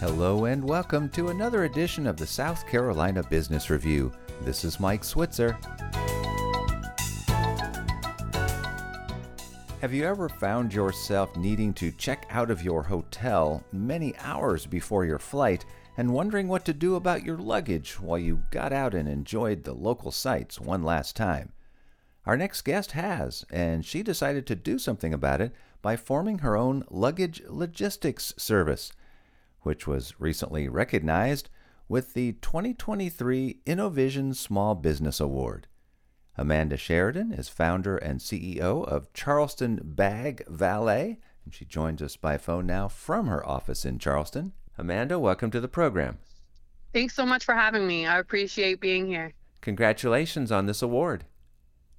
Hello and welcome to another edition of the South Carolina Business Review. This is Mike Switzer. Have you ever found yourself needing to check out of your hotel many hours before your flight and wondering what to do about your luggage while you got out and enjoyed the local sights one last time? Our next guest has, and she decided to do something about it by forming her own luggage logistics service, which was recently recognized with the 2023 InnoVision Small Business Award. Amanda Sheridan is founder and CEO of Charleston Bag Valet, and she joins us by phone now from her office in Charleston. Amanda, welcome to the program. Thanks so much for having me. I appreciate being here. Congratulations on this award.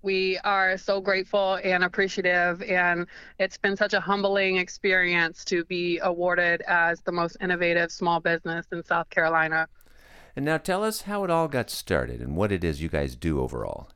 We are so grateful and appreciative, and it's been such a humbling experience to be awarded as the most innovative small business in South Carolina. And now tell us how it all got started and what it is you guys do overall.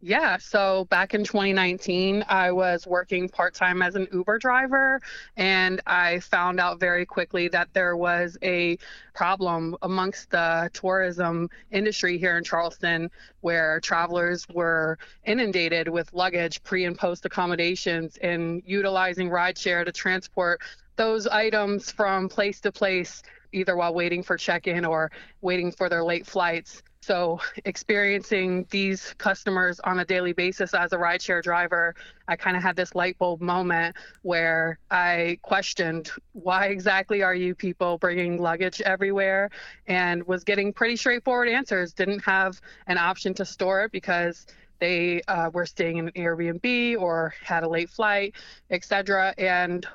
Yeah, so back in 2019, I was working part time as an Uber driver, and I found out very quickly that there was a problem amongst the tourism industry here in Charleston where travelers were inundated with luggage, pre and post accommodations, and utilizing rideshare to transport those items from place to place, either while waiting for check in or waiting for their late flights. So, experiencing these customers on a daily basis as a rideshare driver, I kind of had this light bulb moment where I questioned why exactly are you people bringing luggage everywhere and was getting pretty straightforward answers. Didn't have an option to store it because they uh, were staying in an Airbnb or had a late flight, etc. And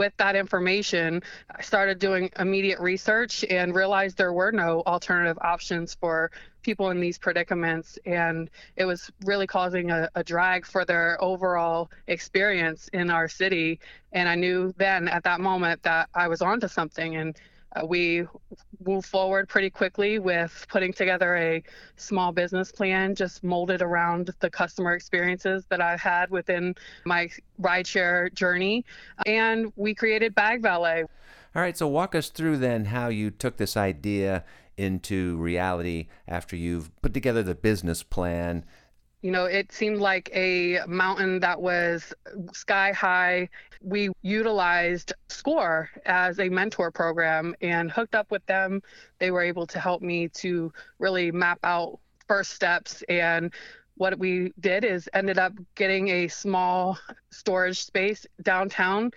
with that information, I started doing immediate research and realized there were no alternative options for people in these predicaments. And it was really causing a, a drag for their overall experience in our city. And I knew then at that moment that I was onto something. And uh, we moved forward pretty quickly with putting together a small business plan just molded around the customer experiences that I've had within my rideshare journey. And we created Bag Valet. All right, so walk us through then how you took this idea into reality after you've put together the business plan you know, it seemed like a mountain that was sky high. We utilized SCORE as a mentor program and hooked up with them. They were able to help me to really map out first steps. And what we did is ended up getting a small storage space downtown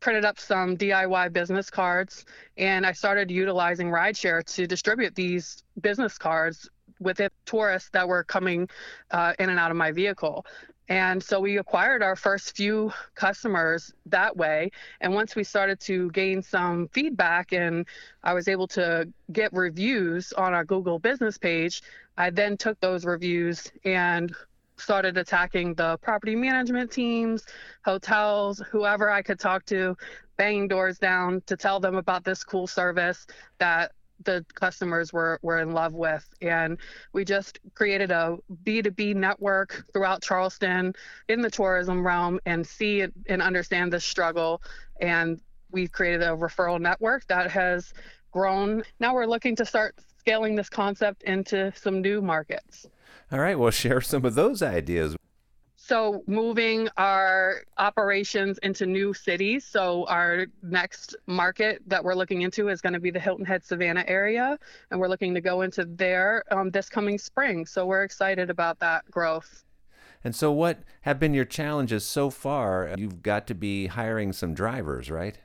printed up some DIY business cards and I started utilizing rideshare to distribute these business cards within tourists that were coming uh, in and out of my vehicle. And so we acquired our first few customers that way. And once we started to gain some feedback and I was able to get reviews on our Google business page, I then took those reviews and started attacking the property management teams, hotels, whoever I could talk to, banging doors down to tell them about this cool service that the customers were, were in love with. And we just created a B2B network throughout Charleston in the tourism realm and see and understand the struggle. And we've created a referral network that has grown. Now we're looking to start scaling this concept into some new markets. All right, well, share some of those ideas. So, moving our operations into new cities. So, our next market that we're looking into is going to be the Hilton Head Savannah area, and we're looking to go into there um, this coming spring. So, we're excited about that growth. And so, what have been your challenges so far? You've got to be hiring some drivers, right?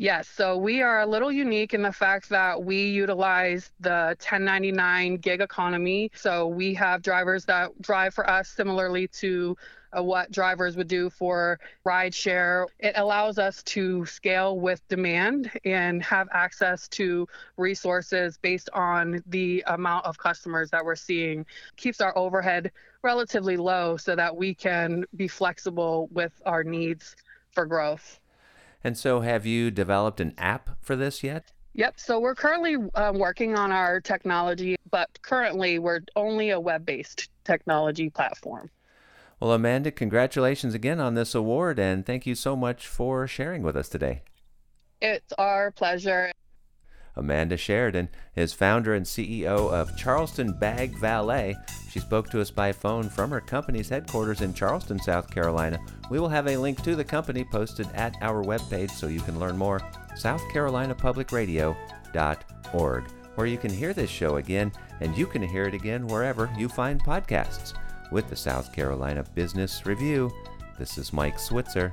Yes, so we are a little unique in the fact that we utilize the 1099 gig economy. So we have drivers that drive for us similarly to uh, what drivers would do for rideshare. It allows us to scale with demand and have access to resources based on the amount of customers that we're seeing. Keeps our overhead relatively low so that we can be flexible with our needs for growth. And so, have you developed an app for this yet? Yep. So we're currently uh, working on our technology, but currently we're only a web based technology platform. Well, Amanda, congratulations again on this award, and thank you so much for sharing with us today. It's our pleasure. Amanda Sheridan is founder and CEO of Charleston Bag Valet. She spoke to us by phone from her company's headquarters in Charleston, South Carolina. We will have a link to the company posted at our webpage so you can learn more southcarolinapublicradio.org, where you can hear this show again and you can hear it again wherever you find podcasts. With the South Carolina Business Review, this is Mike Switzer.